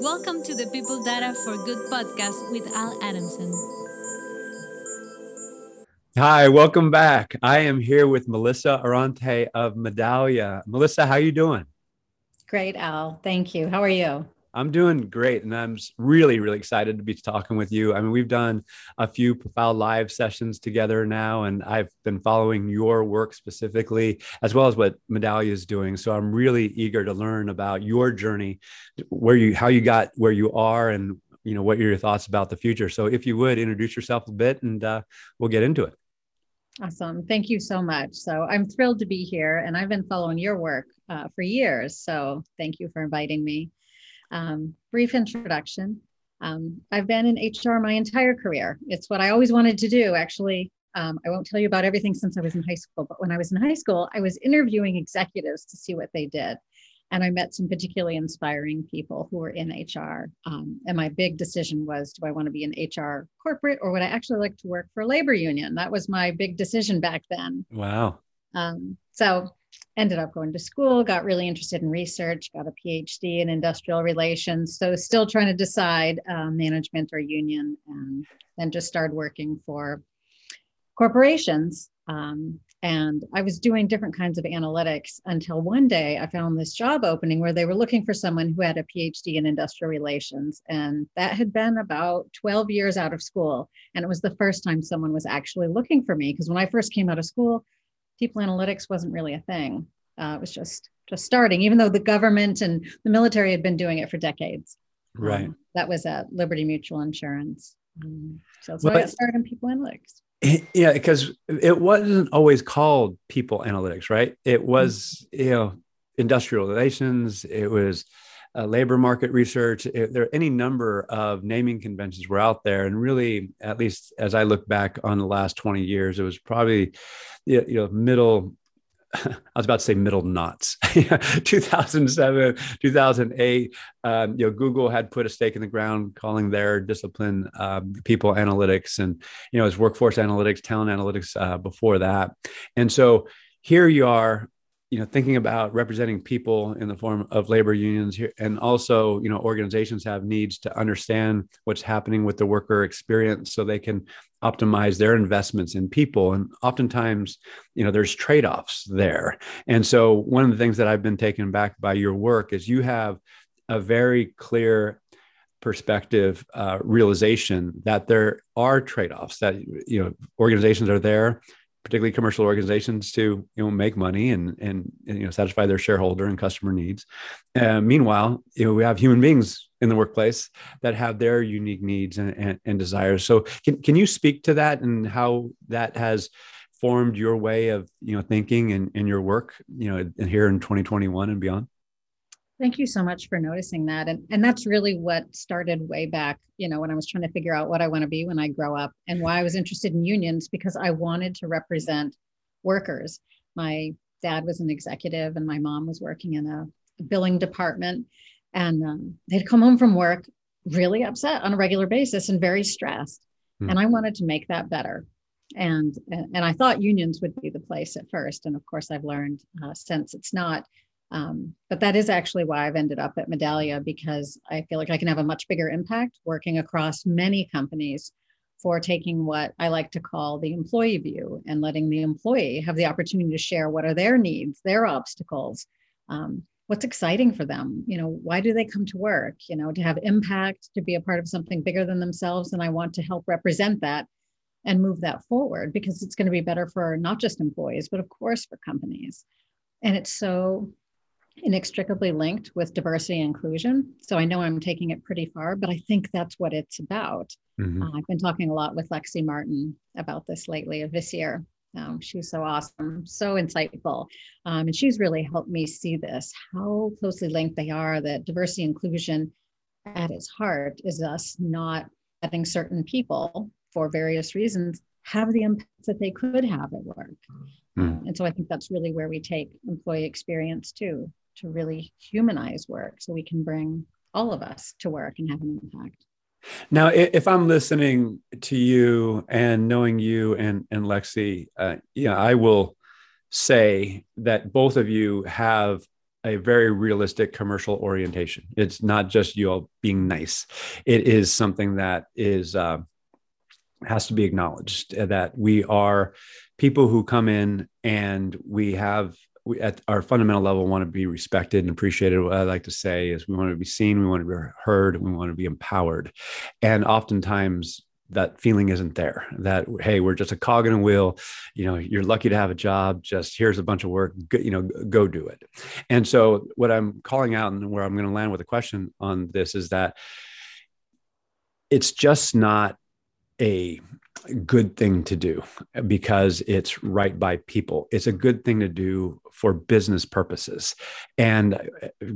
Welcome to the People Data for Good podcast with Al Adamson. Hi, welcome back. I am here with Melissa Arronte of Medallia. Melissa, how are you doing? Great, Al. Thank you. How are you? I'm doing great, and I'm really, really excited to be talking with you. I mean, we've done a few profile live sessions together now, and I've been following your work specifically, as well as what Medallia is doing. So I'm really eager to learn about your journey, where you, how you got where you are, and you know what your thoughts about the future. So if you would introduce yourself a bit, and uh, we'll get into it. Awesome. Thank you so much. So I'm thrilled to be here, and I've been following your work uh, for years. So thank you for inviting me. Um, brief introduction. Um, I've been in HR my entire career. It's what I always wanted to do. Actually, um, I won't tell you about everything since I was in high school, but when I was in high school, I was interviewing executives to see what they did. And I met some particularly inspiring people who were in HR. Um, and my big decision was do I want to be an HR corporate or would I actually like to work for a labor union? That was my big decision back then. Wow. Um, so ended up going to school, got really interested in research, got a PhD in industrial relations. So still trying to decide uh, management or union, and then just started working for corporations. Um, and I was doing different kinds of analytics until one day I found this job opening where they were looking for someone who had a PhD in industrial relations. And that had been about 12 years out of school. And it was the first time someone was actually looking for me because when I first came out of school, people analytics wasn't really a thing. Uh, it was just just starting, even though the government and the military had been doing it for decades. Right. Um, that was at Liberty Mutual Insurance. Um, so that's well, I got started in people analytics. Yeah, because it wasn't always called people analytics, right? It was, mm-hmm. you know, industrial relations. It was uh, labor market research. It, there are any number of naming conventions were out there, and really, at least as I look back on the last twenty years, it was probably you know middle I was about to say middle knots. 2007, 2008, um, you know, Google had put a stake in the ground calling their discipline um, people analytics and, you know, as workforce analytics, talent analytics uh, before that. And so here you are you know thinking about representing people in the form of labor unions here and also you know organizations have needs to understand what's happening with the worker experience so they can optimize their investments in people. And oftentimes you know there's trade-offs there. And so one of the things that i've been taken back by your work is you have a very clear perspective uh, realization that there are trade-offs that you know organizations are there particularly commercial organizations to you know make money and and, and you know satisfy their shareholder and customer needs. Uh, meanwhile, you know we have human beings in the workplace that have their unique needs and, and, and desires. So can can you speak to that and how that has formed your way of you know thinking and, and your work you know here in 2021 and beyond? Thank you so much for noticing that. And, and that's really what started way back, you know, when I was trying to figure out what I want to be when I grow up and why I was interested in unions because I wanted to represent workers. My dad was an executive and my mom was working in a billing department. And um, they'd come home from work really upset on a regular basis and very stressed. Mm. And I wanted to make that better. And, and I thought unions would be the place at first. And of course, I've learned uh, since it's not um, but that is actually why I've ended up at Medallia because I feel like I can have a much bigger impact working across many companies for taking what I like to call the employee view and letting the employee have the opportunity to share what are their needs, their obstacles, um, what's exciting for them. You know, why do they come to work? You know, to have impact, to be a part of something bigger than themselves, and I want to help represent that and move that forward because it's going to be better for not just employees, but of course for companies. And it's so inextricably linked with diversity and inclusion. So I know I'm taking it pretty far, but I think that's what it's about. Mm-hmm. Uh, I've been talking a lot with Lexi Martin about this lately of this year. Um, she's so awesome, so insightful. Um, and she's really helped me see this how closely linked they are, that diversity inclusion at its heart is us not letting certain people, for various reasons, have the impact that they could have at work. Mm. And so I think that's really where we take employee experience too to really humanize work so we can bring all of us to work and have an impact. Now, if I'm listening to you and knowing you and, and Lexi, uh, yeah, I will say that both of you have a very realistic commercial orientation. It's not just you all being nice. It is something that is uh, has to be acknowledged that we are people who come in and we have we at our fundamental level want to be respected and appreciated. What I like to say is we want to be seen, we want to be heard, we want to be empowered, and oftentimes that feeling isn't there that hey we're just a cog in a wheel. You know you're lucky to have a job just here's a bunch of work go, you know go do it. And so what i'm calling out and where i'm going to land with a question on this is that it's just not a good thing to do because it's right by people. It's a good thing to do for business purposes. And uh,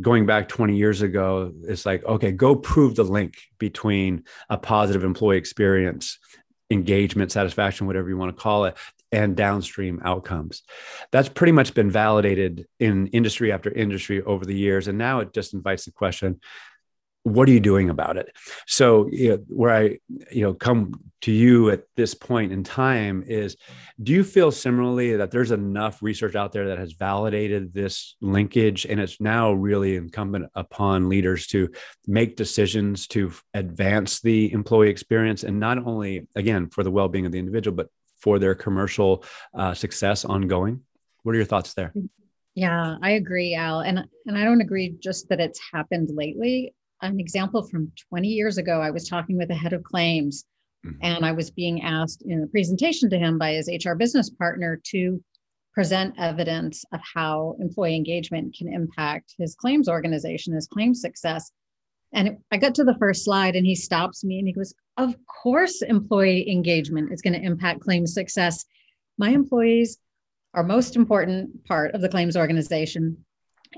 going back 20 years ago, it's like, okay, go prove the link between a positive employee experience, engagement, satisfaction, whatever you want to call it, and downstream outcomes. That's pretty much been validated in industry after industry over the years. And now it just invites the question what are you doing about it? So you know, where i you know come to you at this point in time is do you feel similarly that there's enough research out there that has validated this linkage and it's now really incumbent upon leaders to make decisions to advance the employee experience? And not only again for the well-being of the individual but for their commercial uh, success ongoing? What are your thoughts there? Yeah i agree al. And and i don't agree just that it's happened lately an example from 20 years ago. I was talking with a head of claims, mm-hmm. and I was being asked in a presentation to him by his HR business partner to present evidence of how employee engagement can impact his claims organization, his claims success. And I got to the first slide, and he stops me and he goes, Of course, employee engagement is going to impact claims success. My employees are most important part of the claims organization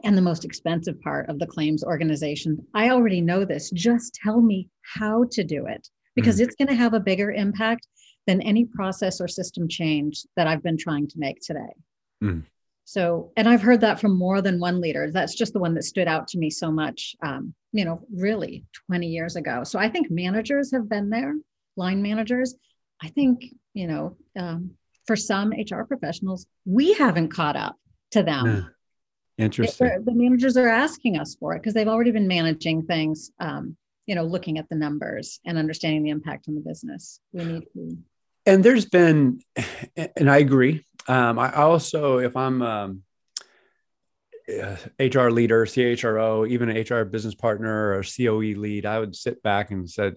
and the most expensive part of the claims organization. I already know this. Just tell me how to do it because mm. it's going to have a bigger impact than any process or system change that I've been trying to make today. Mm. So, and I've heard that from more than one leader. That's just the one that stood out to me so much, um, you know, really 20 years ago. So I think managers have been there, line managers. I think, you know, um, for some HR professionals, we haven't caught up to them. Interesting. the managers are asking us for it because they've already been managing things, um, you know, looking at the numbers and understanding the impact on the business. We need to. And there's been, and I agree. Um, I also, if I'm um, HR leader, CHRO, even an HR business partner or COE lead, I would sit back and said,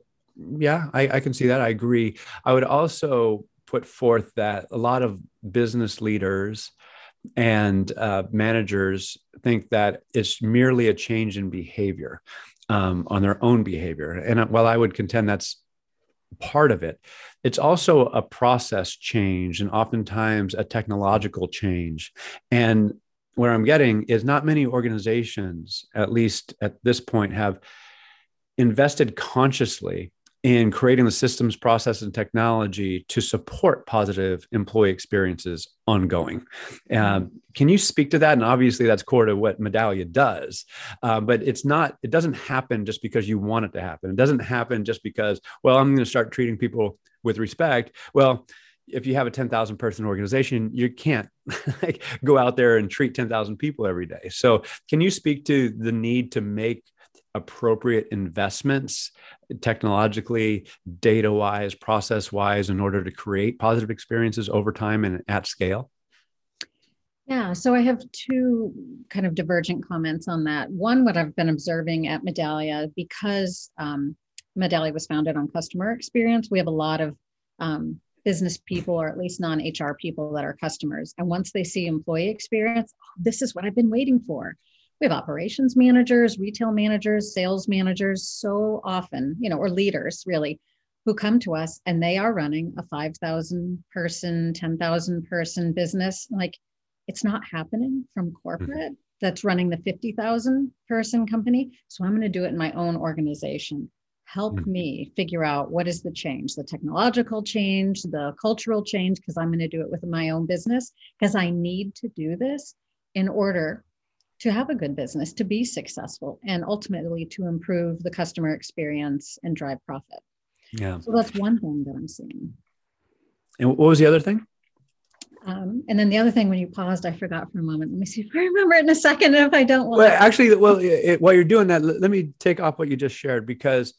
yeah, I, I can see that. I agree. I would also put forth that a lot of business leaders and uh, managers think that it's merely a change in behavior um, on their own behavior. And while I would contend that's part of it, it's also a process change and oftentimes a technological change. And where I'm getting is not many organizations, at least at this point, have invested consciously in creating the systems, process, and technology to support positive employee experiences ongoing. Um, can you speak to that? And obviously, that's core to what Medallia does, uh, but it's not. It doesn't happen just because you want it to happen. It doesn't happen just because, well, I'm going to start treating people with respect. Well, if you have a 10,000 person organization, you can't like go out there and treat 10,000 people every day. So, can you speak to the need to make appropriate investments technologically, data wise, process wise, in order to create positive experiences over time and at scale? Yeah, so I have two kind of divergent comments on that. One, what I've been observing at Medallia, because um, Medallia was founded on customer experience, we have a lot of um, business people or at least non HR people that are customers. And once they see employee experience, oh, this is what I've been waiting for we have operations managers, retail managers, sales managers, so often, you know, or leaders really, who come to us and they are running a 5,000 person, 10,000 person business. Like it's not happening from mm-hmm. corporate mm-hmm. that's running the 50,000 person company. So I'm going to do it in my own organization. Help mm-hmm. me figure out what is the change, the technological change, the cultural change, because I'm going to do it with my own business, because I need to do this in order to have a good business, to be successful, and ultimately to improve the customer experience and drive profit. Yeah. So that's one thing that I'm seeing. And what was the other thing? Um, and then the other thing, when you paused, I forgot for a moment. Let me see if I remember it in a second. And if I don't, well, actually, well, it, while you're doing that, let, let, me take off what you just shared because,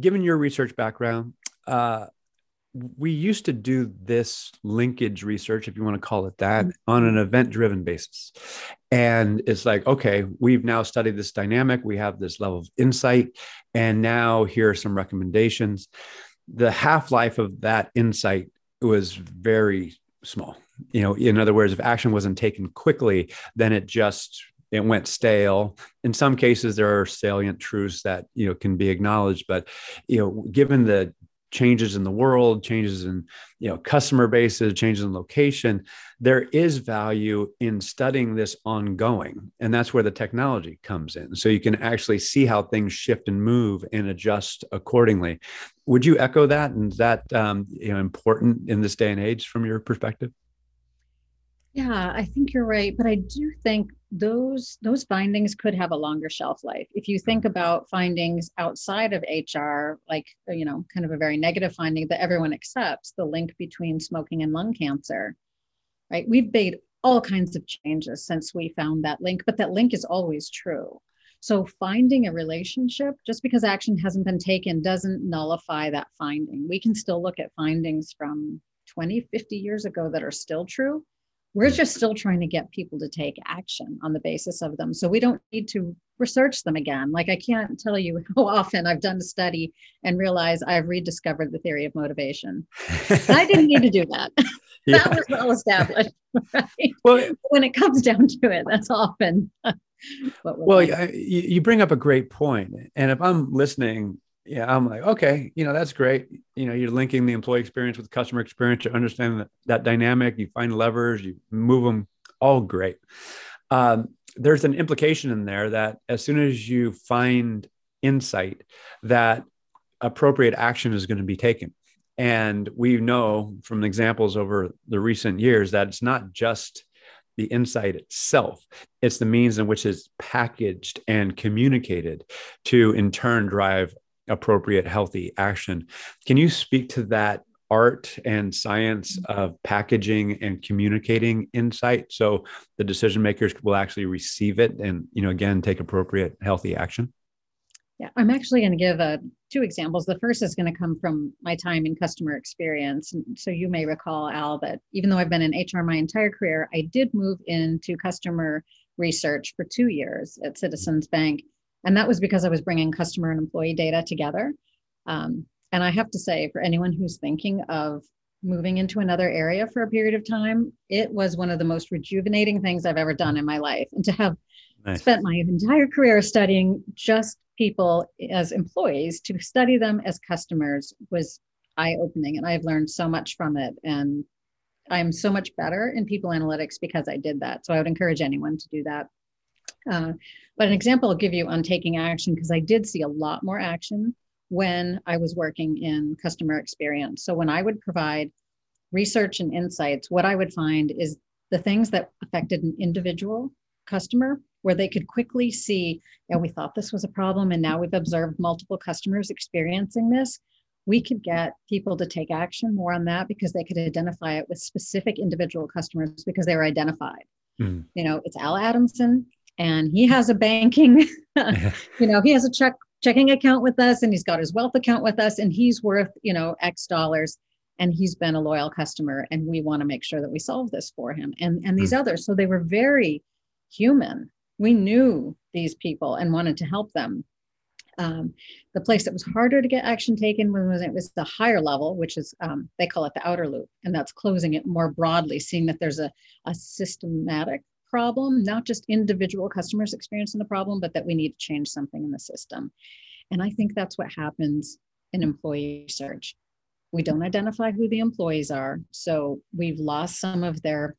given your research background, uh, we used to do this linkage research, if you want to call it that, mm-hmm. on an event driven basis. And it's like, okay, we've now studied this dynamic, we have this level of insight, and now here are some recommendations. The half life of that insight was very small. You know, in other words, if action wasn't taken quickly, then it just it went stale. In some cases, there are salient truths that you know can be acknowledged, but you know, given the changes in the world changes in you know customer bases changes in location there is value in studying this ongoing and that's where the technology comes in. So you can actually see how things shift and move and adjust accordingly. Would you echo that and is that um, you know important in this day and age from your perspective yeah, I think you're right, but I do think those those findings could have a longer shelf life. If you think about findings outside of HR, like you know, kind of a very negative finding that everyone accepts, the link between smoking and lung cancer, right? We've made all kinds of changes since we found that link, but that link is always true. So finding a relationship just because action hasn't been taken doesn't nullify that finding. We can still look at findings from 20, 50 years ago that are still true we're just still trying to get people to take action on the basis of them. So we don't need to research them again. Like I can't tell you how often I've done a study and realized I've rediscovered the theory of motivation. I didn't need to do that. Yeah. that was well established. Right? Well, when it comes down to it, that's often. well, you bring up a great point, and if I'm listening yeah, I'm like, okay, you know, that's great. You know, you're linking the employee experience with customer experience. You understand that, that dynamic. You find levers, you move them. All great. Um, there's an implication in there that as soon as you find insight, that appropriate action is going to be taken. And we know from examples over the recent years that it's not just the insight itself. It's the means in which it's packaged and communicated to in turn drive appropriate healthy action. Can you speak to that art and science of packaging and communicating insight so the decision makers will actually receive it and you know again take appropriate healthy action? Yeah i'm actually going to give uh, two examples. The first is going to come from my time in customer experience. So you may recall al that even though i've been in hr my entire career i did move into customer research for two years at citizens bank and that was because I was bringing customer and employee data together. Um, and I have to say, for anyone who's thinking of moving into another area for a period of time, it was one of the most rejuvenating things I've ever done in my life. And to have nice. spent my entire career studying just people as employees, to study them as customers was eye opening. And I've learned so much from it. And I'm so much better in people analytics because I did that. So I would encourage anyone to do that. Uh, but an example I'll give you on taking action, because I did see a lot more action when I was working in customer experience. So when I would provide research and insights, what I would find is the things that affected an individual customer where they could quickly see, yeah, we thought this was a problem and now we've observed multiple customers experiencing this. We could get people to take action more on that because they could identify it with specific individual customers because they were identified. Mm. You know, it's Al Adamson and he has a banking, you know, he has a check checking account with us and he's got his wealth account with us and he's worth, you know, X dollars and he's been a loyal customer and we want to make sure that we solve this for him and and these mm. others. So they were very human. We knew these people and wanted to help them. Um, the place that was harder to get action taken was it was the higher level which is um, they call it the outer loop and that's closing it more broadly seeing that there's a, a systematic problem, not just individual customers experiencing the problem, but that we need to change something in the system. And I think that's what happens in employee search. We don't identify who the employees are. So we've lost some of their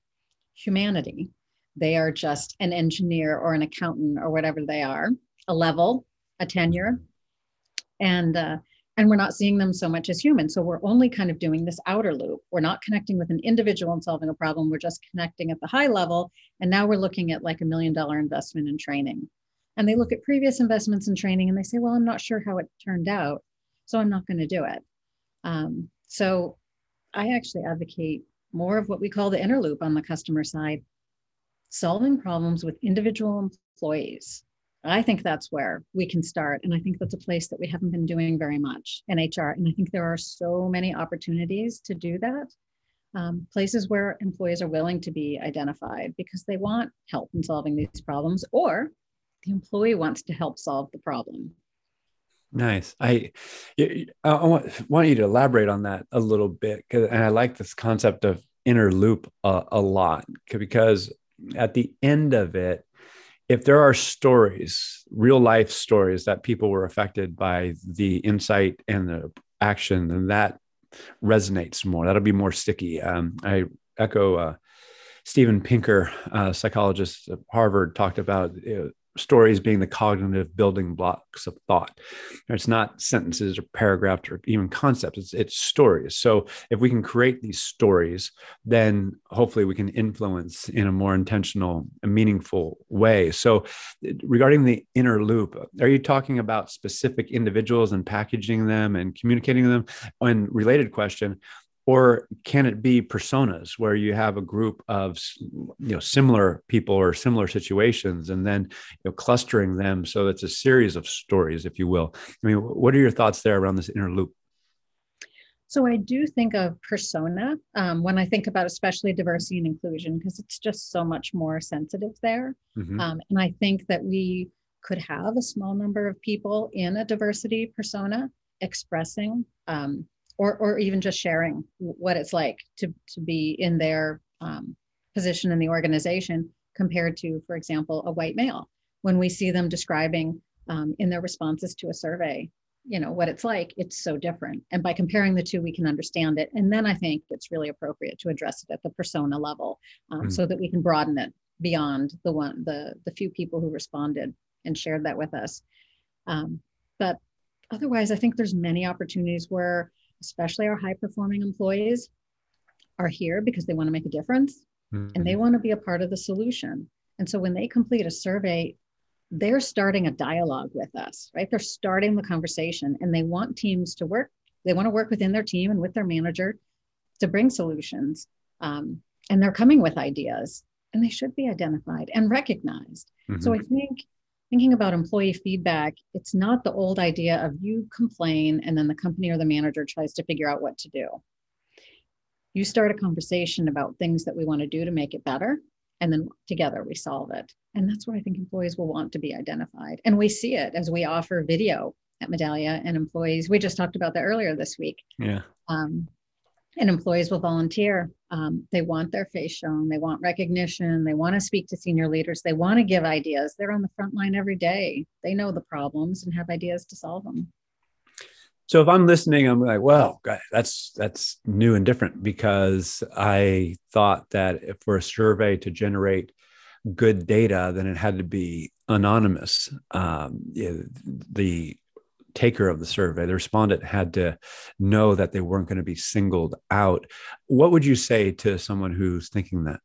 humanity. They are just an engineer or an accountant or whatever they are, a level, a tenure. And uh, and we're not seeing them so much as humans. So we're only kind of doing this outer loop. We're not connecting with an individual and solving a problem. We're just connecting at the high level. And now we're looking at like a million dollar investment in training. And they look at previous investments in training and they say, well, I'm not sure how it turned out. So I'm not going to do it. Um, so I actually advocate more of what we call the inner loop on the customer side, solving problems with individual employees. I think that's where we can start. And I think that's a place that we haven't been doing very much in HR. And I think there are so many opportunities to do that. Um, places where employees are willing to be identified because they want help in solving these problems or the employee wants to help solve the problem. Nice. I, I want, want you to elaborate on that a little bit. And I like this concept of inner loop a, a lot because at the end of it, if there are stories, real life stories that people were affected by the insight and the action, then that resonates more. That'll be more sticky. Um, I echo uh, Steven Pinker, uh, psychologist at Harvard, talked about uh, stories being the cognitive building blocks of thought. It's not sentences or paragraphs or even concepts, it's, it's stories. So if we can create these stories, then hopefully we can influence in a more intentional and meaningful way. So regarding the inner loop, are you talking about specific individuals and packaging them and communicating them? And related question, or can it be personas where you have a group of you know similar people or similar situations and then you know clustering them so it's a series of stories if you will? I mean what are your thoughts there around this inner loop? So i do think of persona um, when i think about especially diversity and inclusion because it's just so much more sensitive there. Mm-hmm. um, and i think that we could have a small number of people in a diversity persona expressing um, or or even just sharing what it's like to to be in their um, position in the organization compared to, for example, a white male. When we see them describing um, in their responses to a survey, you know what it's like, it's so different. And by comparing the two, we can understand it. And then I think it's really appropriate to address it at the persona level, um, mm so that we can broaden it beyond the one the the few people who responded and shared that with us. Um, but otherwise, I think there's many opportunities where especially our high performing employees, are here because they want to make a difference mm-hmm. and they mm-hmm. want to be a part of the solution. And so when they complete a survey, they're starting a dialogue with us, right? They're starting the conversation and they want teams to work. They want to work within their team and with their manager to bring solutions. Um, and they're coming with ideas and they should be identified and recognized. Mm-hmm. So I think thinking about employee feedback, it's not the old idea of you complain and then the company or the manager tries to figure out what to do. You start a conversation about things that we want to do to make it better, and then together we solve it. And that's where I think employees will want to be identified. And we see it as we offer video at Medallia and employees. We just talked about that earlier this week. Yeah. Um, and employees will volunteer. Um, they want their face shown, they want recognition, they want to speak to senior leaders, they want to give ideas. They're on the front line every day. They know the problems and have ideas to solve them. So if I'm listening, I'm like, well, that's that's new and different because I thought that for a survey to generate good data, then it had to be anonymous. Um, the taker of the survey, the respondent had to know that they weren't going to be singled out. What would you say to someone who's thinking that?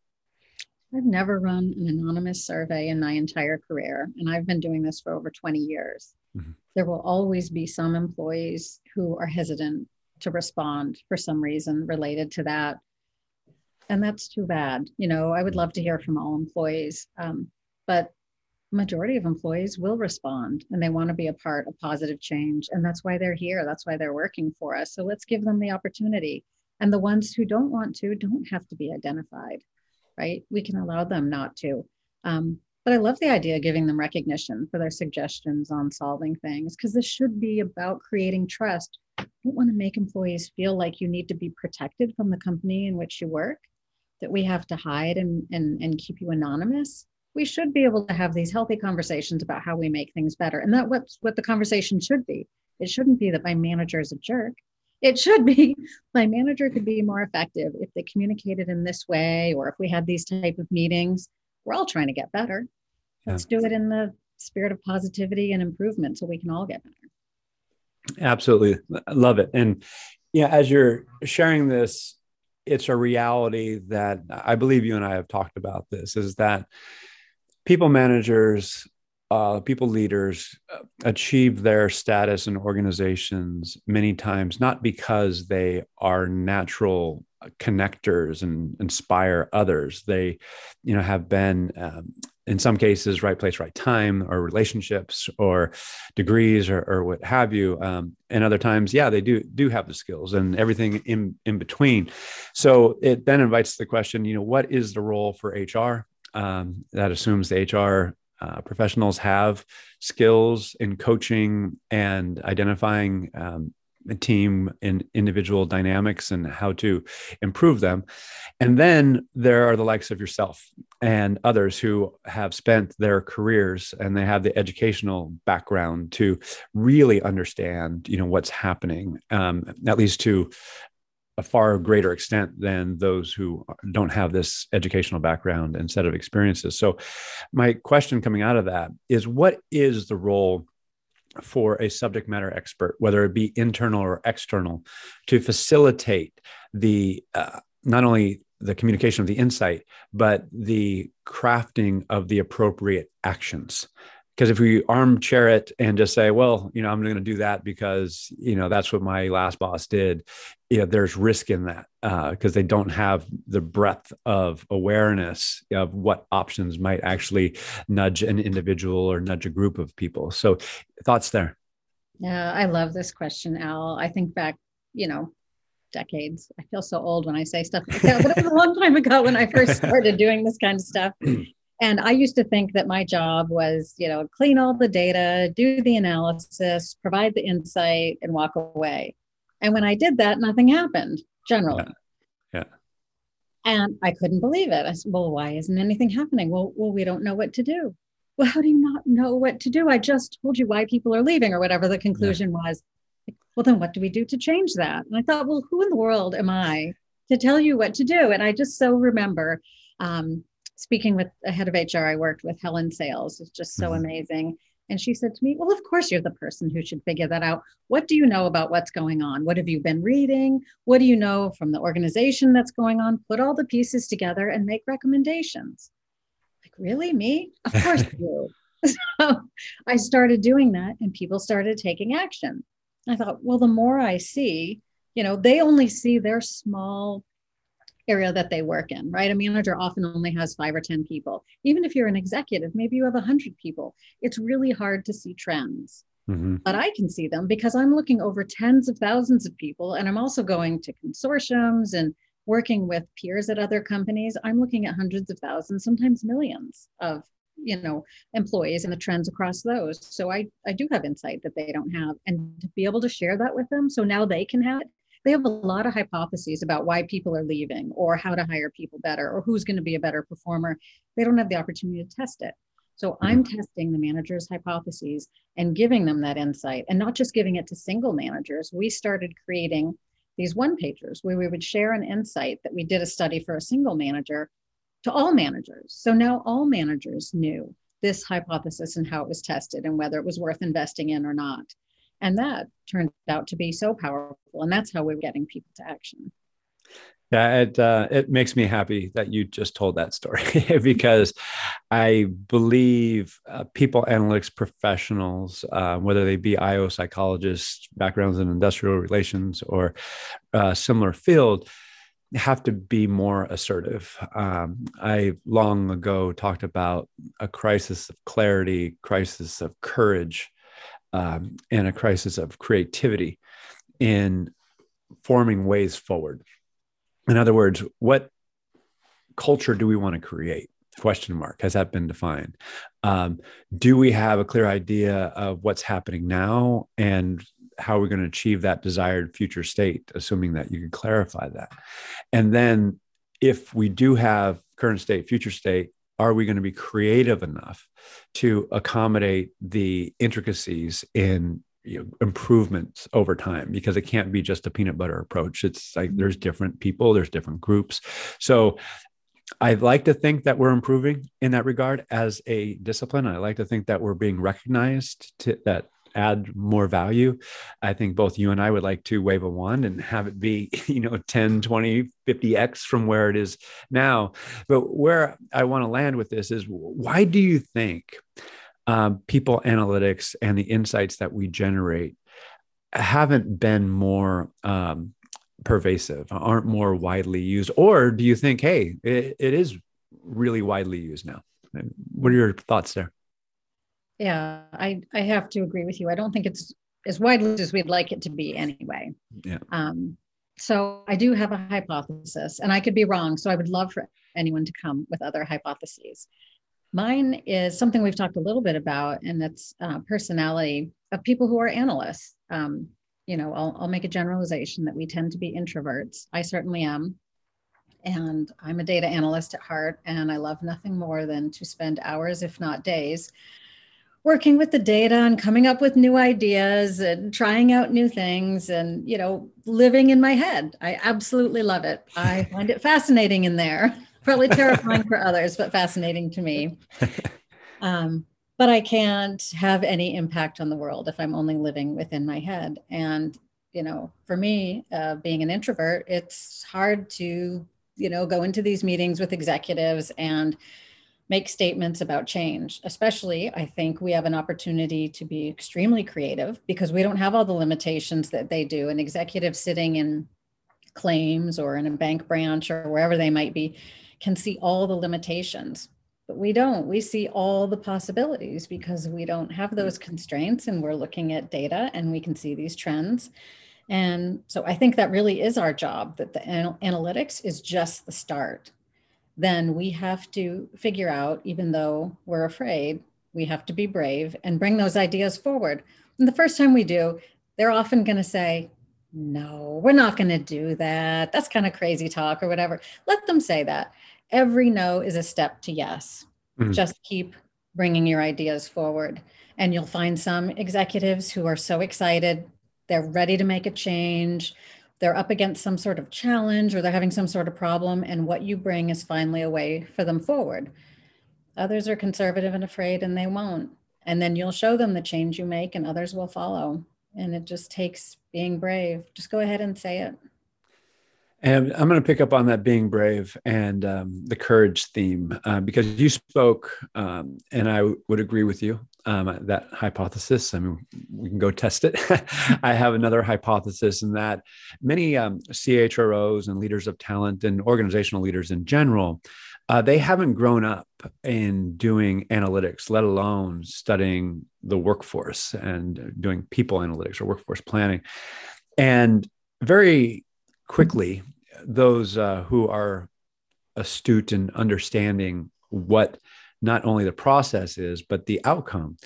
I've never run an anonymous survey in my entire career, and I've been doing this for over 20 years. Mm-hmm. There will always be some employees who are hesitant to respond for some reason related to that. And that's too bad. You know, I would love to hear from all employees, um, but majority of employees will respond and they want to be a part of positive change and that's why they're here that's why they're working for us. So let's give them the opportunity. And the ones who don't want to don't have to be identified right? We can allow them not to. Um, but i love the idea of giving them recognition for their suggestions on solving things because this should be about creating trust. I don't want to make employees feel like you need to be protected from the company in which you work that we have to hide and, and, and keep you anonymous we should be able to have these healthy conversations about how we make things better. And that what's what the conversation should be. It shouldn't be that my manager is a jerk. It should be my manager could be more effective if they communicated in this way or if we had these type of meetings. We're all trying to get better. Let's do it in the spirit of positivity and improvement so we can all get better. Absolutely. love it. And yeah, as you're sharing this, it's a reality that I believe you and I have talked about this is that people managers uh, people leaders achieve their status in organizations many times not because they are natural connectors and inspire others. They you know have been um, in some cases right place right time or relationships or degrees or, or what have you. Um, and other times yeah they do do have the skills and everything in in between. So it then invites the question you know what is the role for hr um, that assumes the hr uh, professionals have skills in coaching and identifying um, team and individual dynamics and how to improve them. And then there are the likes of yourself and others who have spent their careers and they have the educational background to really understand, you know, what's happening, um, at least to a far greater extent than those who don't have this educational background and set of experiences. So, my question coming out of that is what is the role for a subject matter expert, whether it be internal or external, to facilitate the uh, not only the communication of the insight, but the crafting of the appropriate actions. Because if we armchair it and just say, well, you know, I'm going to do that because, you know, that's what my last boss did, you know, there's risk in that because uh, they don't have the breadth of awareness of what options might actually nudge an individual or nudge a group of people. So, thoughts there? Yeah, I love this question, Al. I think back, you know, decades. I feel so old when I say stuff like that, but it was a long time ago when I first started doing this kind of stuff. And I used to think that my job was, you know, clean all the data, do the analysis, provide the insight, and walk away. And when I did that, nothing happened generally. Yeah. yeah. And I couldn't believe it. I said, well, why isn't anything happening? Well, well, we don't know what to do. Well, how do you not know what to do? I just told you why people are leaving or whatever the conclusion yeah. was. Well, then what do we do to change that? And I thought, well, who in the world am I to tell you what to do? And I just so remember um, speaking with a head of HR I worked with, Helen Sales. It's just so mm-hmm. amazing. And she said to me, Well, of course, you're the person who should figure that out. What do you know about what's going on? What have you been reading? What do you know from the organization that's going on? Put all the pieces together and make recommendations. Like, really? Me? Of course you. so I started doing that and people started taking action. I thought, well, the more I see, you know, they only see their small area that they work in, right? A manager often only has five or 10 people. Even if you're an executive, maybe you have 100 people. It's really hard to see trends. Mm-hmm. But I can see them because I'm looking over tens of thousands of people and I'm also going to consortiums and working with peers at other companies. I'm looking at hundreds of thousands, sometimes millions of you know employees and the trends across those so i i do have insight that they don't have and to be able to share that with them so now they can have it they have a lot of hypotheses about why people are leaving or how to hire people better or who's going to be a better performer. They don't have the opportunity to test it. So mm-hmm. I'm testing the manager's hypotheses and giving them that insight and not just giving it to single managers. We started creating these one pagers where we would share an insight that we did a study for a single manager to all managers. So now all managers knew this hypothesis and how it was tested and whether it was worth investing in or not. And that turned out to be so powerful. And that's how we are getting people to action. Yeah, it uh, it makes me happy that you just told that story because I believe uh, people analytics professionals, uh, whether they be IO psychologists, backgrounds in industrial relations, or uh, similar field, have to be more assertive. Um, I long ago talked about a crisis of clarity, crisis of courage, um, and a crisis of creativity in forming ways forward. In other words, what culture do we want to create? Question mark. Has that been defined? Um, do we have a clear idea of what's happening now and how we're going to achieve that desired future state, assuming that you can clarify that? And then, if we do have current state, future state, are we going to be creative enough to accommodate the intricacies in you know, improvements over time? Because it can't be just a peanut butter approach. It's like mm-hmm. there's different people there's different groups. So I'd like to think that we're improving in that regard as a discipline. I like to think that we're being recognized to, that add more value i think both you and i would like to wave a wand and have it be you know 10 20 50x from where it is now but where i want to land with this is why do you think um, people analytics and the insights that we generate haven't been more um, pervasive, aren't more widely used? Or do you think, hey, it, it is really widely used now? What are your thoughts there? Yeah, I, I have to agree with you. I don't think it's as widely as we'd like it to be anyway. Yeah. Um, so I do have a hypothesis, and I could be wrong. So I would love for anyone to come with other hypotheses. Mine is something we've talked a little bit about, and that's uh, personality of people who are analysts. Um, you know, I'll, I'll make a generalization that we tend to be introverts. I certainly am. And I'm a data analyst at heart, and I love nothing more than to spend hours, if not days, working with the data and coming up with new ideas and trying out new things and you know living in my head. I absolutely love it. I find it fascinating in there. Probably terrifying for others but fascinating to me. Um, but I can't have any impact on the world if I'm only living within my head. And, you know, for me, uh, being an introvert, it's hard to, you know, go into these meetings with executives and make statements about change. Especially, I think we have an opportunity to be extremely creative because we don't have all the limitations that they do. An executive sitting in claims or in a bank branch or wherever they might be can see all the limitations but we don't we see all the possibilities because we don't have those constraints and we're looking at data and we can see these trends and so i think that really is our job that the anal- analytics is just the start then we have to figure out even though we're afraid we have to be brave and bring those ideas forward and the first time we do they're often going to say no we're not going to do that that's kind of crazy talk or whatever let them say that every no is a step to yes. Mm-hmm. Just keep bringing your ideas forward. And you'll find some executives who are so excited, they're ready to make a change. They're up against some sort of challenge or they're having some sort of problem, and what you bring is finally a way for them forward. Others are conservative and afraid, and they won't. And then you'll show them the change you make, and others will follow. And it just takes being brave. Just go ahead and say it. And I'm going to pick up on that being brave and um, the courage theme uh, because you spoke, um, and I w- would agree with you um, that hypothesis. I mean, we can go test it. I have another hypothesis in that many um, CHROs and leaders of talent and organizational leaders in general, uh, they haven't grown up in doing analytics, let alone studying the workforce and doing people analytics or workforce planning. And very quickly those uh, who are astute in understanding what not only the process is, but the outcome.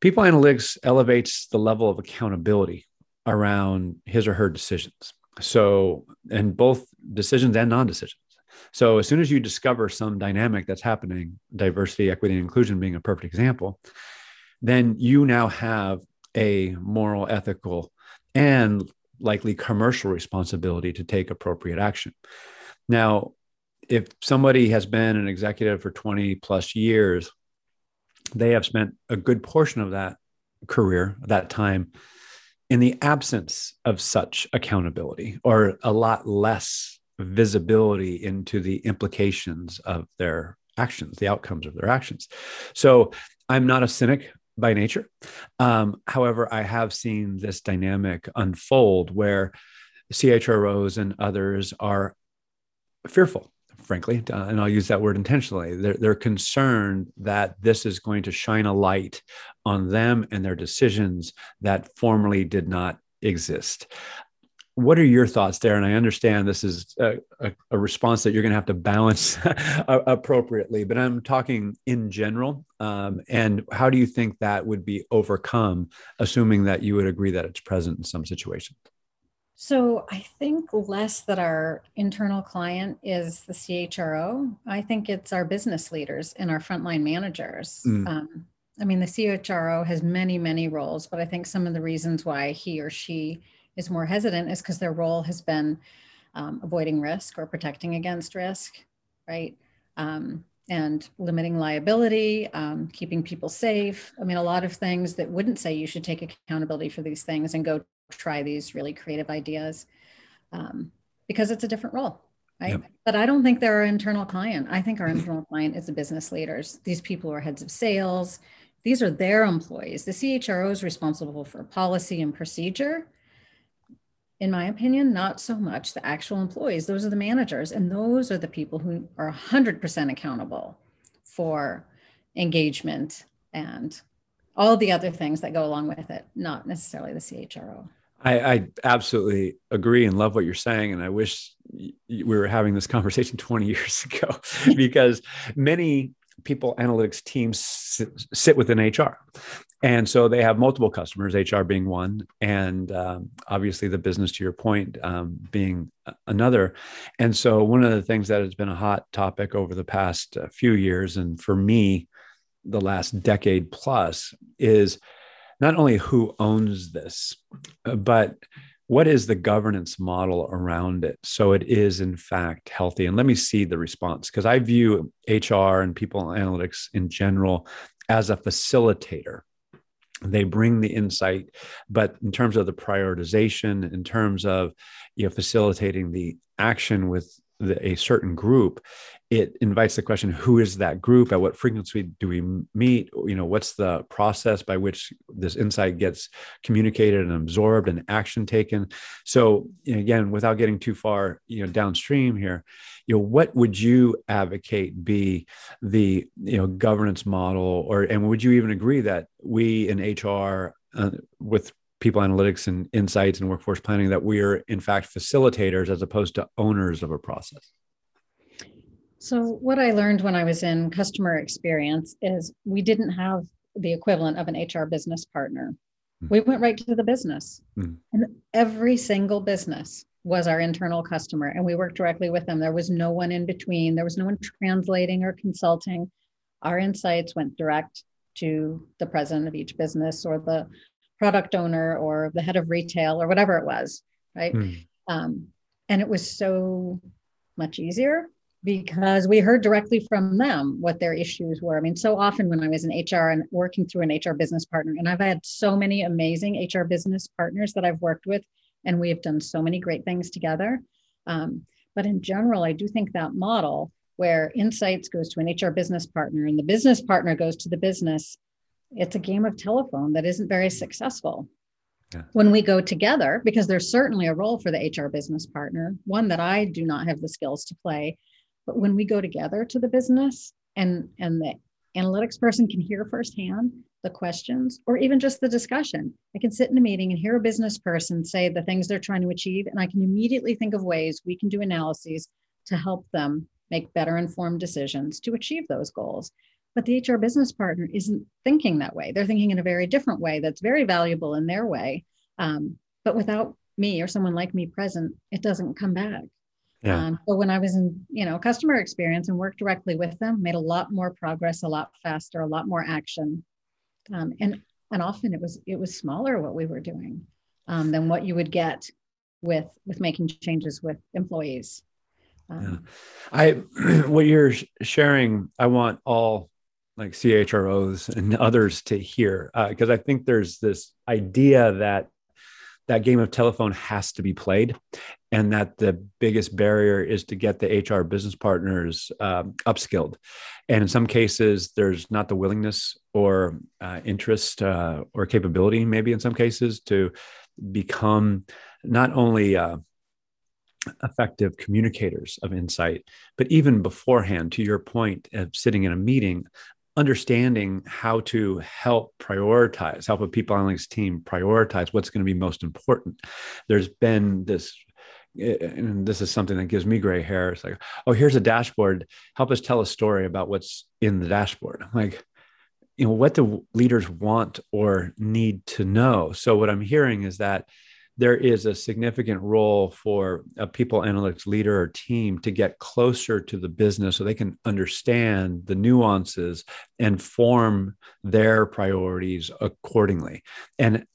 People analytics elevates the level of accountability around his or her decisions. So, and both decisions and non decisions. So, as soon as you discover some dynamic that's happening, diversity, equity, and inclusion being a perfect example, then you now have a moral, ethical, and likely commercial responsibility to take appropriate action. Now, if somebody has been an executive for 20 plus years, they have spent a good portion of that career, that time, in the absence of such accountability or a lot less visibility into the implications of their actions, the outcomes of their actions. So I'm not a cynic by nature. Um, however, I have seen this dynamic unfold where CHROs and others are fearful, frankly, uh, and I'll use that word intentionally. They're, they're concerned that this is going to shine a light on them and their decisions that formerly did not exist what are your thoughts there? And I understand this is a, a, a response that you're going to have to balance appropriately, but I'm talking in general. Um, and how do you think that would be overcome, assuming that you would agree that it's present in some situations? So I think less that our internal client is the CHRO. I think it's our business leaders and our frontline managers. Mm. Um, I mean, the CHRO has many, many roles, but I think some of the reasons why he or she is more hesitant is because their role has been um, avoiding risk or protecting against risk, right? Um, and limiting liability, um, keeping people safe. I mean, a lot of things that wouldn't say you should take accountability for these things and go try these really creative ideas um, because it's a different role. Right. Yep. But I don't think they're our internal client. I think our internal client is the business leaders. These people are heads of sales, these are their employees. The CHRO is responsible for policy and procedure. In my opinion, not so much the actual employees. Those are the managers, and those are the people who are 100% accountable for engagement and all the other things that go along with it, not necessarily the CHRO. I, I, absolutely agree and love what you're saying. And I wish we were having this conversation 20 years ago because many people analytics teams sit, sit, within HR. And so they have multiple customers, HR being one, and um, obviously the business, to your point, um, being another. And so one of the things that has been a hot topic over the past uh, few years, and for me, the last decade plus, is not only who owns this, uh, but what is the governance model around it so it is in fact healthy? And let me see the response because i view hr and people analytics in general as a facilitator. They bring the insight but in terms of the prioritization in terms of you know facilitating the action with the, a certain group it invites the question who is that group? At what frequency do we meet? You know what's the process by which this insight gets communicated and absorbed and action taken? So again without getting too far you know downstream here you know what would you advocate be the you know governance model? Or and would you even agree that we in hr uh, with people analytics and insights and workforce planning that we are in fact facilitators as opposed to owners of a process so what i learned when i was in customer experience is we didn't have the equivalent of an hr business partner mm-hmm. we went right to the business mm-hmm. and every single business was our internal customer and we worked directly with them there was no one in between there was no one translating or consulting our insights went direct to the president of each business or the product owner or the head of retail or whatever it was, right? Mm. Um, and it was so much easier because we heard directly from them what their issues were. I mean, so often when I was in HR and working through an HR business partner, and I've had so many amazing HR business partners that I've worked with, and we have done so many great things together. Um, but in general, I do think that model where insights goes to an HR business partner and the business partner goes to the business it's a game of telephone that isn't very successful. Yeah. When we go together, because there's certainly a role for the HR business partner, one that I do not have the skills to play, but when we go together to the business and and the analytics person can hear firsthand the questions or even just the discussion. I can sit in a meeting and hear a business person say the things they're trying to achieve, and I can immediately think of ways we can do analyses to help them make better informed decisions to achieve those goals. But the HR business partner isn't thinking that way. They're thinking in a very different way that's very valuable in their way. Um, but without me or someone like me present, it doesn't come back. Yeah. Um, but when I was in, you know, customer experience and worked directly with them, made a lot more progress, a lot faster, a lot more action, um, and and often it was it was smaller what we were doing um, than what you would get with with making changes with employees. Um, yeah. I what you're sharing, I want all like CHROs and others to hear because uh, I think there's this idea that that game of telephone has to be played and that the biggest barrier is to get the HR business partners um, upskilled. And in some cases, there's not the willingness or uh, interest uh, or capability, maybe in some cases, to become not only uh, effective communicators of insight, but even beforehand, to your point of sitting in a meeting, understanding how to help prioritize, help a people analytics team prioritize what's going to be most important. There's been this, eh, and this is something that gives me gray hair. It's like, oh, here's a dashboard. Help us tell a story about what's in the dashboard. Like, you know, what do leaders want or need to know? So what I'm hearing is that there is a significant role for a people analytics leader or team to get closer to the business so they can understand the nuances and form their priorities accordingly. And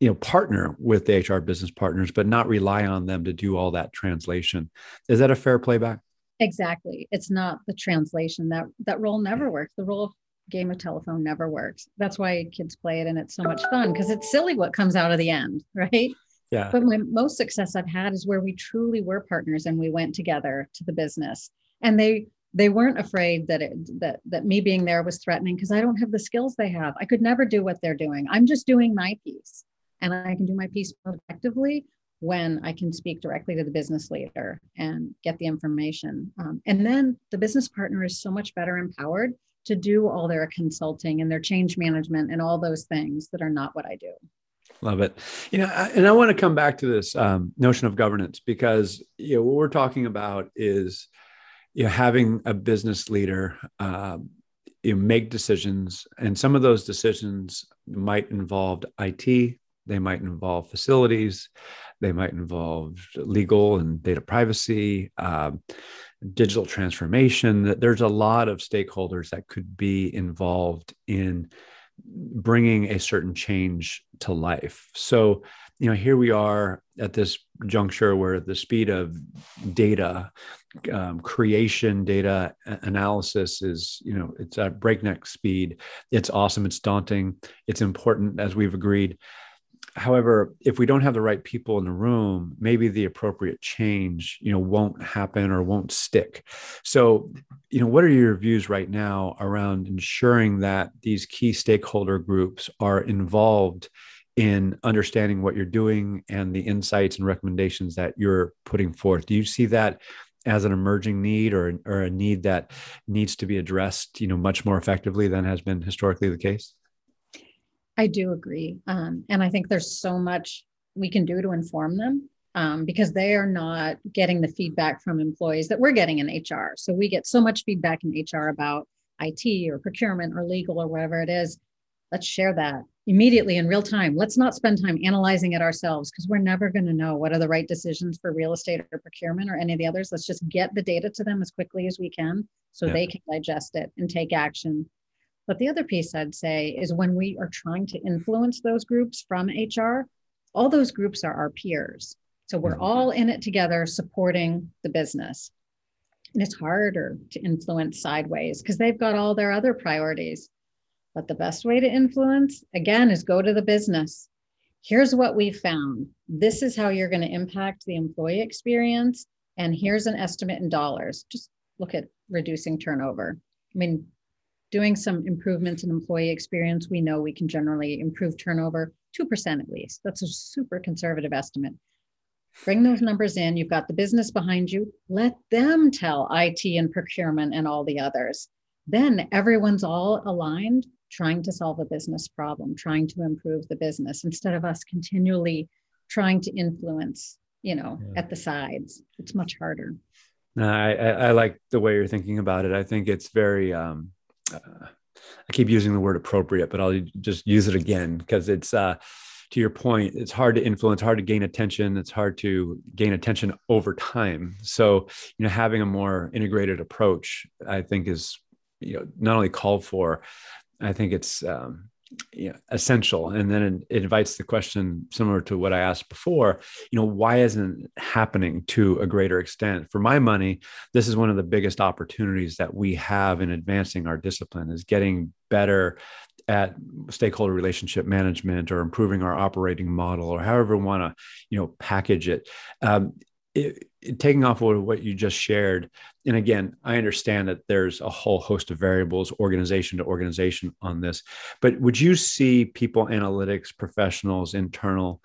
you know partner with the hr business partners but not rely on them to do all that translation. Is that a fair playback? Exactly. It's not the translation. That that role never works. The role of game of telephone never works. That's why kids play it and it's so much fun because it's silly what comes out of the end right yeah. But my most success I've had is where we truly were partners and we went together to the business. And they they weren't afraid that it that that me being there was threatening because I don't have the skills they have. I could never do what they're doing. I'm just doing my piece, and I can do my piece effectively when I can speak directly to the business leader and get the information. Um, and then the business partner is so much better empowered to do all their consulting and their change management and all those things that are not what I do. Love it. You know, and I want to come back to this um, notion of governance because you know what we're talking about is you know having a business leader uh, you make decisions, and some of those decisions might involve IT, they might involve facilities, they might involve legal and data privacy, uh, digital transformation. There's a lot of stakeholders that could be involved in bringing a certain change to life. So, you know, here we are at this juncture where the speed of data um, creation, data analysis is, you know, it's at breakneck speed. It's awesome. It's daunting. It's important, as we've agreed however if we don't have the right people in the room maybe the appropriate change you know won't happen or won't stick. So you know what are your views right now around ensuring that these key stakeholder groups are involved in understanding what you're doing and the insights and recommendations that you're putting forth? Do you see that as an emerging need or, or a need that needs to be addressed you know much more effectively than has been historically the case I do agree. Um, and I think there's so much we can do to inform them um, because they are not getting the feedback from employees that we're getting in HR. So we get so much feedback in HR about IT or procurement or legal or whatever it is. Let's share that immediately in real time. Let's not spend time analyzing it ourselves because we're never going to know what are the right decisions for real estate or procurement or any of the others. Let's just get the data to them as quickly as we can so yeah. they can digest it and take action but the other piece I'd say is when we are trying to influence those groups from HR, all those groups are our peers. So we're mm-hmm. all in it together supporting the business. And it's harder to influence sideways because they've got all their other priorities. But the best way to influence, again, is go to the business. Here's what we found. This is how you're going to impact the employee experience. And here's an estimate in dollars. Just look at reducing turnover. I mean, doing some improvements in employee experience, we know we can generally improve turnover 2% at least. That's a super conservative estimate. Bring those numbers in. You've got the business behind you. Let them tell IT and procurement and all the others. Then everyone's all aligned, trying to solve a business problem, trying to improve the business instead of us continually trying to influence, you know, yeah. at the sides. It's much harder. No, I, I, like the way you're thinking about it. I think it's very um, uh, I keep using the word appropriate, but I'll just use it again because it's uh, to your point. It's hard to influence, hard to gain attention. It's hard to gain attention over time. So you know, having a more integrated approach, I think, is you know not only called for. I think it's um, you know, essential. And then it, invites the question similar to what I asked before, you know, why isn't it happening to a greater extent? For my money, this is one of the biggest opportunities that we have in advancing our discipline is getting better at stakeholder relationship management or improving our operating model or however we want to, you know, package it. Um, it, taking off of what you just shared, and again, I understand that there's a whole host of variables, organization to organization on this, but would you see people analytics professionals, internal,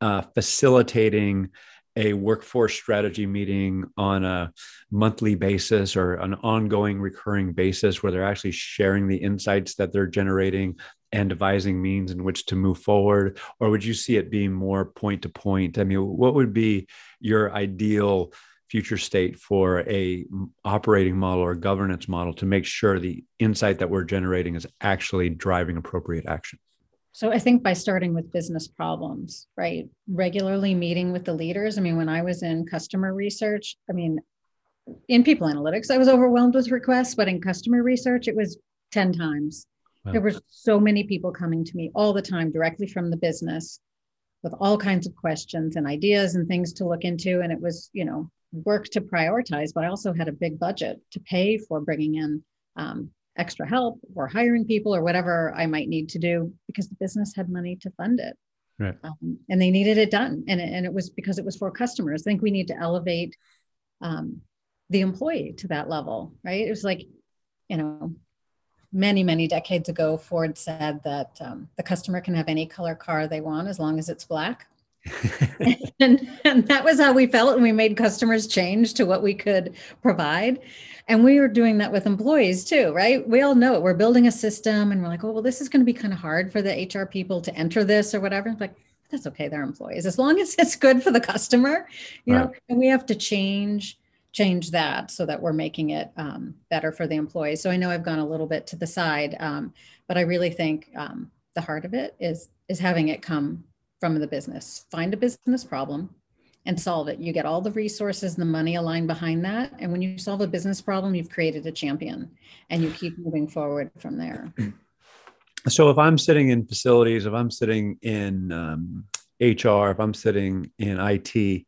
uh, facilitating a workforce strategy meeting on a monthly basis or an ongoing recurring basis where they're actually sharing the insights that they're generating and devising means in which to move forward or would you see it being more point to point? I mean what would be your ideal future state for a operating model or governance model to make sure the insight that we're generating is actually driving appropriate action? So i think by starting with business problems right? Regularly meeting with the leaders. I mean when i was in customer research i mean in people analytics i was overwhelmed with requests but in customer research it was 10 times Wow. There were so many people coming to me all the time directly from the business with all kinds of questions and ideas and things to look into. And it was, you know, work to prioritize, but I also had a big budget to pay for bringing in um, extra help or hiring people or whatever I might need to do because the business had money to fund it. Right. Um, and they needed it done. And it, and it was because it was for customers. I think we need to elevate um, the employee to that level, right? It was like, you know, many, many decades ago, Ford said that um, the customer can have any color car they want as long as it's black. and, and that was how we felt and we made customers change to what we could provide. And we were doing that with employees too right? We all know it. We're building a system and we're like oh well this is going to be kind of hard for the hr people to enter this or whatever. It's like that's okay they're employees. As long as it's good for the customer you right. know and we have to change change that so that we're making it um, better for the employees so i know i've gone a little bit to the side um, but i really think um, the heart of it is is having it come from the business. Find a business problem and solve it. You get all the resources and the money aligned behind that. And when you solve a business problem, you've created a champion and you keep moving forward from there. So if I'm sitting in facilities, if I'm sitting in um, HR, if I'm sitting in IT,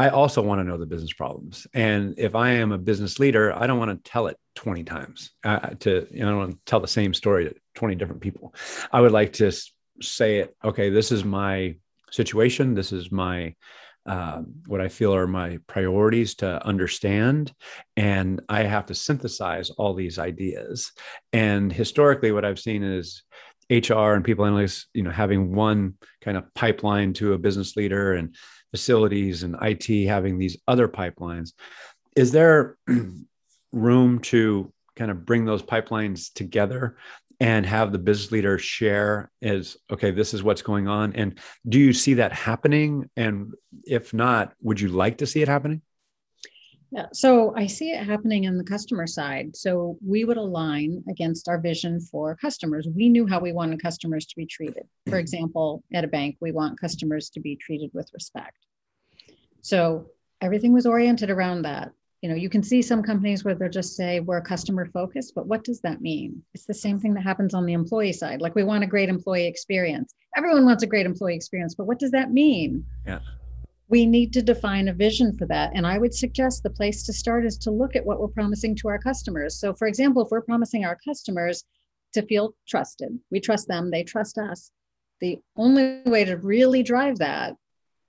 I also want to know the business problems. And if I am a business leader, I don't want to tell it 20 times uh, to, you know, I don't want to tell the same story to 20 different people. I would like to say it okay this is my situation this is my uh, what i feel are my priorities to understand and i have to synthesize all these ideas and historically what i've seen is hr and people analysts you know having one kind of pipeline to a business leader and facilities and it having these other pipelines. Is there room to kind of bring those pipelines together and have the business leader share is okay this is what's going on? And do you see that happening? And if not would you like to see it happening yeah, so I see it happening in the customer side. So we would align against our vision for customers. We knew how we wanted customers to be treated. For example, at a bank, we want customers to be treated with respect. So everything was oriented around that you know you can see some companies where they'll just say we're customer focused but what does that mean it's the same thing that happens on the employee side like we want a great employee experience everyone wants a great employee experience but what does that mean yeah we need to define a vision for that. And i would suggest the place to start is to look at what we're promising to our customers. So for example if we're promising our customers to feel trusted we trust them they trust us the only way to really drive that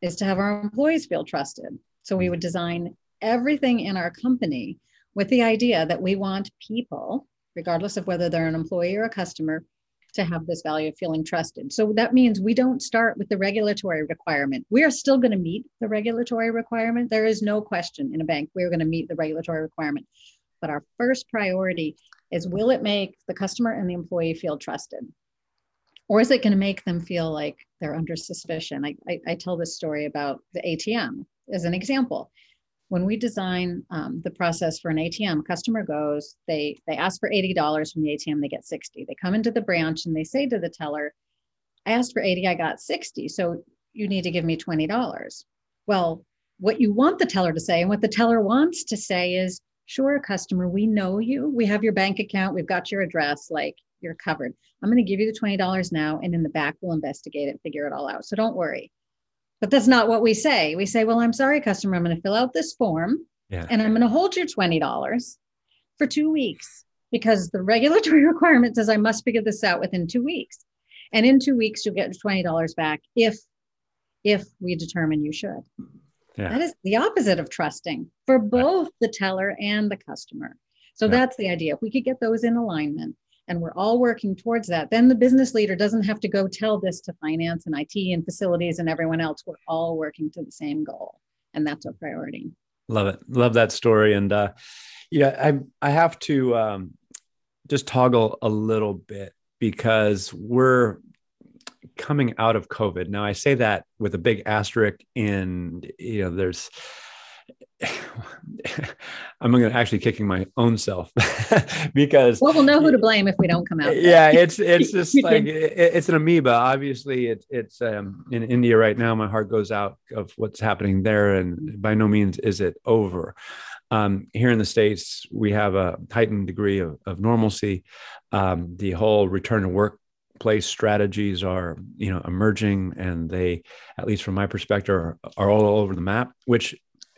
is to have our employees feel trusted. So we would design everything in our company with the idea that we want people, regardless of whether they're an employee or a customer, to have this value of feeling trusted. So that means we don't start with the regulatory requirement. We are still going to meet the regulatory requirement. There is no question in a bank we're going to meet the regulatory requirement. But our first priority is will it make the customer and the employee feel trusted? Or is it going to make them feel like they're under suspicion? I, I, I tell this story about the ATM as an example when we design um, the process for an ATM, customer goes, they they ask for $80 from the ATM, they get 60. They come into the branch and they say to the teller, I asked for 80, I got 60. So you need to give me $20. Well, what you want the teller to say and what the teller wants to say is, sure, customer, we know you. We have your bank account, we've got your address, like you're covered. I'm going to give you the $20 now, and in the back, we'll investigate it, figure it all out. So don't worry. But that's not what we say. We say, well, I'm sorry, customer, I'm going to fill out this form yeah. and I'm going to hold your $20 for two weeks because the regulatory requirement says I must figure this out within two weeks. And in two weeks, you'll get $20 back if if we determine you should. Yeah. That is the opposite of trusting for both the teller and the customer. So yeah. that's the idea. If we could get those in alignment, and we're all working towards that, then the business leader doesn't have to go tell this to finance and IT and facilities and everyone else. We're all working to the same goal, and that's our priority. Love it. Love that story. And uh, yeah, I I have to um, just toggle a little bit because we're coming out of COVID. Now I say that with a big asterisk and you know there's I'm going to actually kicking my own self because well, we'll know who to blame if we don't come out. Yeah, it's it's just like it, it's an amoeba. Obviously, it, it's um, in India right now. My heart goes out of what's happening there, and by no means is it over. Um, here in the states, we have a heightened degree of, of normalcy. Um, the whole return to work place strategies are you know emerging and they at least from my perspective are, are all over the map which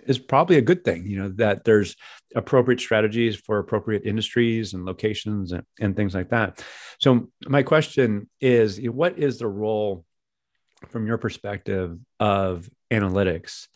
is probably a good thing you know that there's appropriate strategies for appropriate industries and locations and, and things like that. So my question is what is the role from your perspective of analytics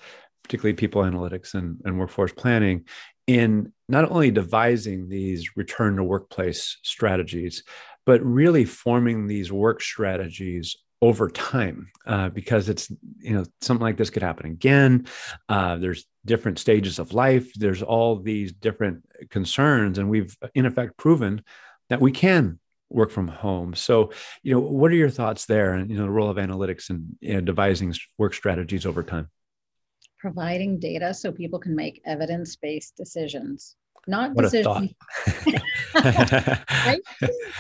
particularly people analytics and, and workforce planning in not only devising these return to workplace strategies, but really forming these work strategies over time uh, because it's you know something like this could happen again. Uh, there's different stages of life. There's all these different concerns and we've in effect proven that we can work from home. So you know what are your thoughts there and you know the role of analytics and you know, devising work strategies over time? Providing data so people can make evidence-based decisions not what decisions. Right?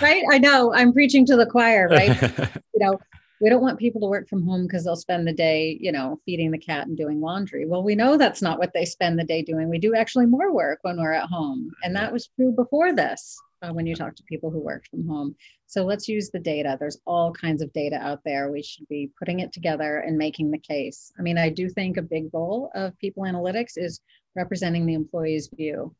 Right? I know. I'm preaching to the choir right? You know we don't want people to work from home because they'll spend the day, you know, feeding the cat and doing laundry. Well, we know that's not what they spend the day doing. We do actually more work when we're at home. And that was true before this uh, when you talk to people who work from home. So let's use the data. There's all kinds of data out there. We should be putting it together and making the case. I mean, I do think a big goal of people analytics is representing the employee's view.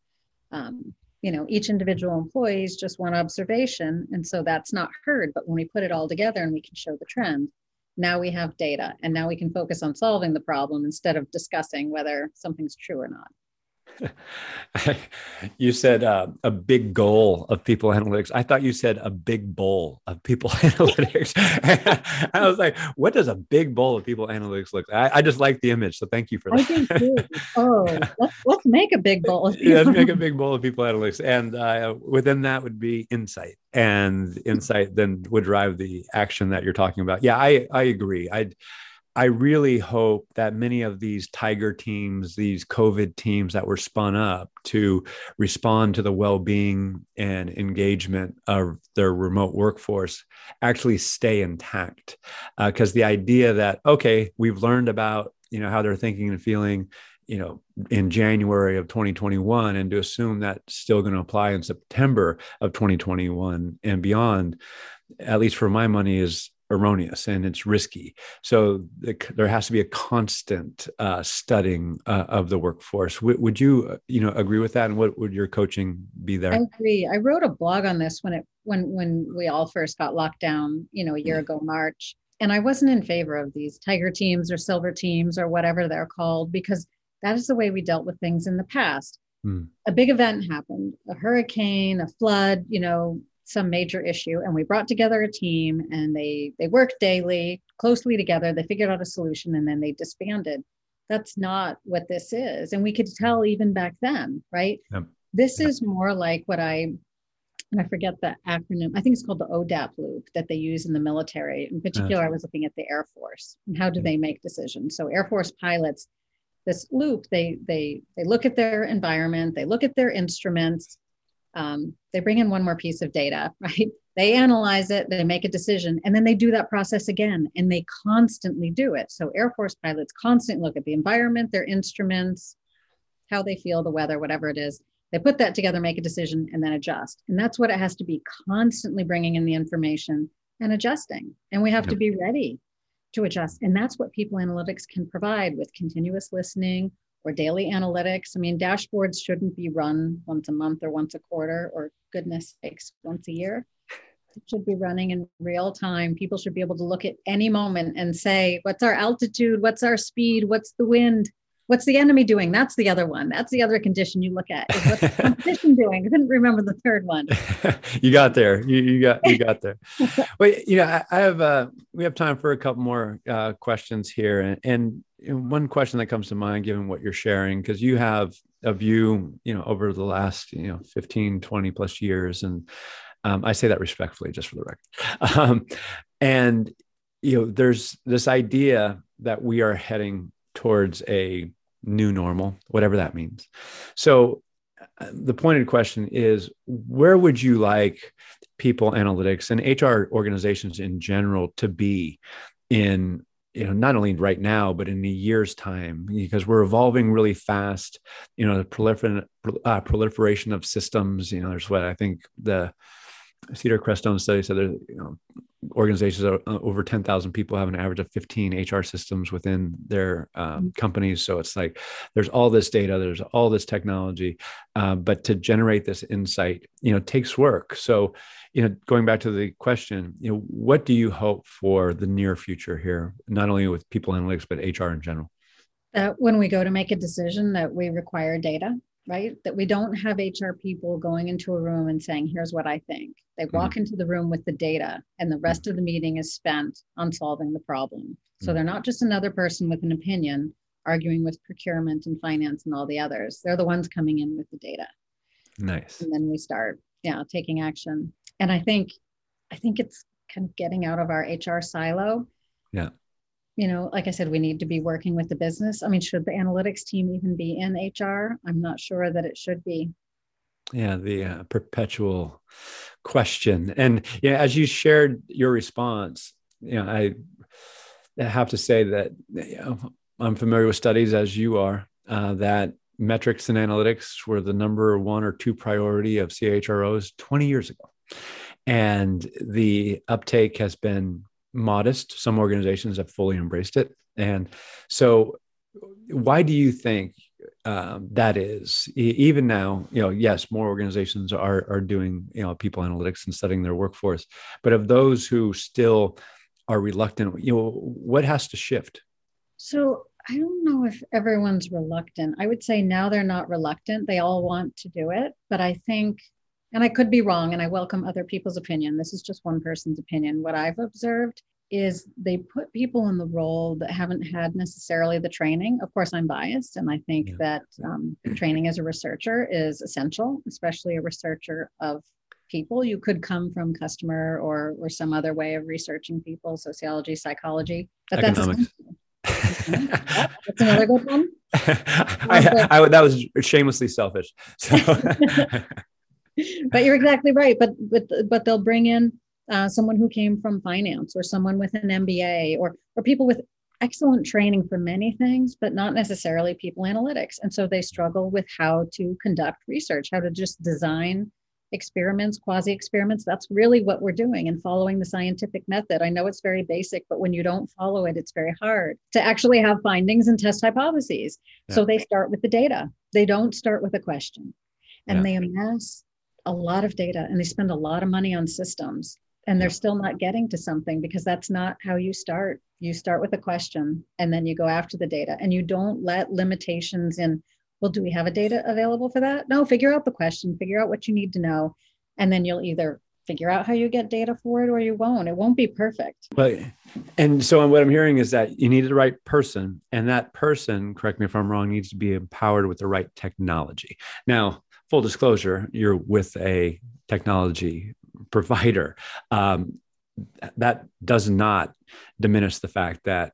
Um, you know each individual employee is just one observation and so that's not heard but when we put it all together and we can show the trend now we have data and now we can focus on solving the problem instead of discussing whether something's true or not you said uh, a big goal of people analytics. I thought you said a big bowl of people analytics. I was like, what does a big bowl of people analytics look like? I, I just like the image. So thank you for that. oh, let's, let's make a big bowl. yeah, let's make a big bowl of people analytics. And uh, within that would be insight. And insight then would drive the action that you're talking about. Yeah, I, I agree. I I really hope that many of these Tiger teams, these COVID teams that were spun up to respond to the well being and engagement of their remote workforce actually stay intact. Because uh, the idea that, okay, we've learned about you know how they're thinking and feeling you know in january of 2021 and to assume that's still going to apply in september of 2021 and beyond at least for my money is erroneous and it's risky. So the, there has to be a constant uh, studying uh, of the workforce. W- would you, uh, you know, agree with that? And what would your coaching be there? I agree. I wrote a blog on this when it when when we all first got locked down, you know, a year ago March, and I wasn't in favor of these tiger teams or silver teams or whatever they're called because that is the way we dealt with things in the past. Hmm. A big event happened, a hurricane, a flood, you know, some major issue and we brought together a team and they they worked daily closely together. They figured out a solution and then they disbanded. That's not what this is and we could tell even back then right? Yep. this yep. is more like what i and i forget the acronym i think it's called the OODA loop that they use in the military. In particular i was looking at the air force and how do mm. they make decisions. So air force pilots this loop they they they look at their environment they look at their instruments um, they bring in one more piece of data, right? They analyze it, they make a decision, and then they do that process again, and they constantly do it. So Air Force pilots constantly look at the environment, their instruments, how they feel, the weather, whatever it is. They put that together, make a decision, and then adjust. And that's what it has to be constantly bringing in the information and adjusting. And we have yep. to be ready to adjust. And that's what people analytics can provide with continuous listening, or daily analytics. I mean, dashboards shouldn't be run once a month or once a quarter or goodness sakes, once a year. It should be running in real time. People should be able to look at any moment and say, what's our altitude? What's our speed? What's the wind? What's the enemy doing? That's the other one. That's the other condition you look at. What's the competition doing? I couldn't remember the third one. you got there. You, you got you got there. Wait, you know, I, I, have uh we have time for a couple more uh, questions here, and, and one question that comes to mind, given what you're sharing, because you have a view, you know, over the last you know 15, 20 plus years, and um, I say that respectfully, just for the record. Um, and you know, there's this idea that we are heading towards a new normal, whatever that means. So, uh, the pointed question is where would you like people analytics and HR organizations in general to be in you know not only right now but in a year's time because we're evolving really fast you know the prolifer- uh, proliferation of systems you know there's what i think the CedarCrestone study said there's you know organizations are uh, over 10,000 people have an average of 15 HR systems within their um, mm-hmm. companies. So it's like there's all this data, there's all this technology, uh, but to generate this insight, you know, takes work. So, you know, going back to the question, you know, what do you hope for the near future here, not only with people analytics, but HR in general? That when we go to make a decision that we require data right? That we don't have HR people going into a room and saying, here's what I think. They Mm-hmm. walk into the room with the data, and the rest of the meeting is spent on solving the problem. So Mhm. they're not just another person with an opinion arguing with procurement and finance and all the others. They're the ones coming in with the data. Nice. And then we start, yeah, taking action. And I think, I think it's kind of getting out of our HR silo. Yeah. You know, like I said, we need to be working with the business. I mean, should the analytics team even be in HR? I'm not sure that it should be. Yeah, the uh, perpetual question. And yeah, as you shared your response, you know, I have to say that you know, I'm familiar with studies as you are uh, that metrics and analytics were the number one or two priority of CHROs 20 years ago. And the uptake has been modest. Some organizations have fully embraced it. And so, why do you think um, that is E- even now you know yes more organizations are are doing you know people analytics and studying their workforce but of those who still are reluctant you know what has to shift So I don't know if everyone's reluctant. I would say now they're not reluctant. They all want to do it. But I think, and I could be wrong, and I welcome other people's opinion. This is just one person's opinion. What I've observed is they put people in the role that haven't had necessarily the training. Of course, I'm biased, and I think Yeah. that um, training as a researcher is essential, especially a researcher of people. You could come from customer or or some other way of researching people, sociology, psychology. But that's economics that's another good one. I, I, that was shamelessly selfish so but you're exactly right. But but but they'll bring in uh, someone who came from finance or someone with an MBA or or people with excellent training for many things, but not necessarily people analytics. And so they struggle with how to conduct research, how to just design experiments, quasi experiments. That's really what we're doing and following the scientific method. I know it's very basic, but when you don't follow it, it's very hard to actually have findings and test hypotheses. So they start with the data. They don't start with a question. And Yeah. they amass a lot of data and they spend a lot of money on systems and they're still not getting to something because that's not how you start. You start with a question and then you go after the data and you don't let limitations in. Well, do we have a data available for that? No, figure out the question, figure out what you need to know, and then you'll either figure out how you get data for it or you won't. It won't be perfect. But and so what I'm hearing is that you need the right person, and that person, correct me if I'm wrong, needs to be empowered with the right technology. Now, full disclosure, you're with a technology provider. Um, that does not diminish the fact that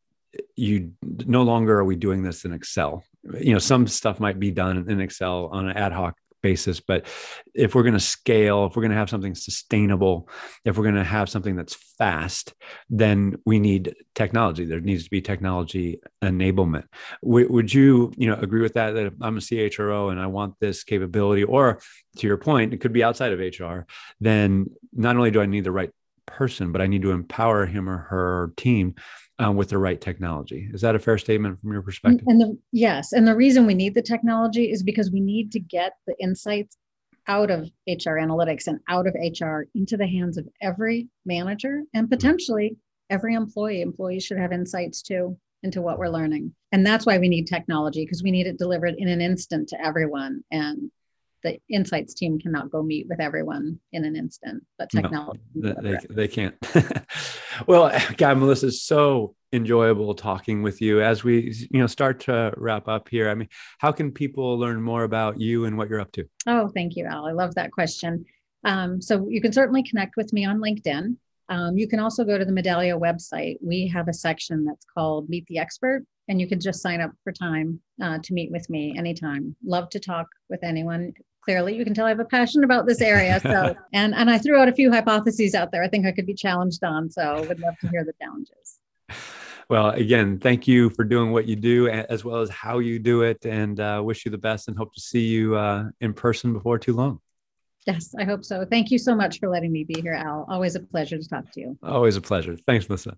you no longer are we doing this in Excel. You know, some stuff might be done in Excel on an ad hoc basis, but if we're going to scale, if we're going to have something sustainable, if we're going to have something that's fast, then we need technology. There needs to be technology enablement. W- would you, you know, agree with that? That if I'm a CHRO and I want this capability, or to your point, it could be outside of HR. Then not only do I need the right person, but I need to empower him or her team um, with the right technology. Is that a fair statement from your perspective? and the yes, and the reason we need the technology is because we need to get the insights out of HR analytics and out of HR into the hands of every manager and potentially every employee. Employees should have insights too into what we're learning. And that's why we need technology because we need it delivered in an instant to everyone. And the insights team cannot go meet with everyone in an instant, but technology. can They, they, can't. well, God, Melissa, it's so enjoyable talking with you as we, you know, start to wrap up here. I mean, how can people learn more about you and what you're up to? Oh, thank you, Al. I love that question. Um, so you can certainly connect with me on LinkedIn. Um, you can also go to the Medallia website. We have a section that's called Meet the Expert, and you can just sign up for time uh, to meet with me anytime. Love to talk with anyone. Clearly, you can tell I have a passion about this area. So, and and I threw out a few hypotheses out there. I think I could be challenged on. So, would love to hear the challenges. Well, again, thank you for doing what you do as well as how you do it and uh, wish you the best and hope to see you uh, in person before too long. Yes, I hope so. Thank you so much for letting me be here, Al. Always a pleasure to talk to you. Always a pleasure. Thanks, Melissa.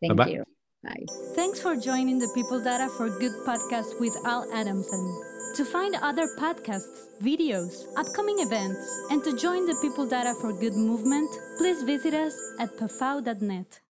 Thank Bye-bye. you. Bye. Thanks for joining the People Data for Good podcast with Al Adamson. To find other podcasts, videos, upcoming events, and to join the People Data for Good movement, please visit us at pafow.net.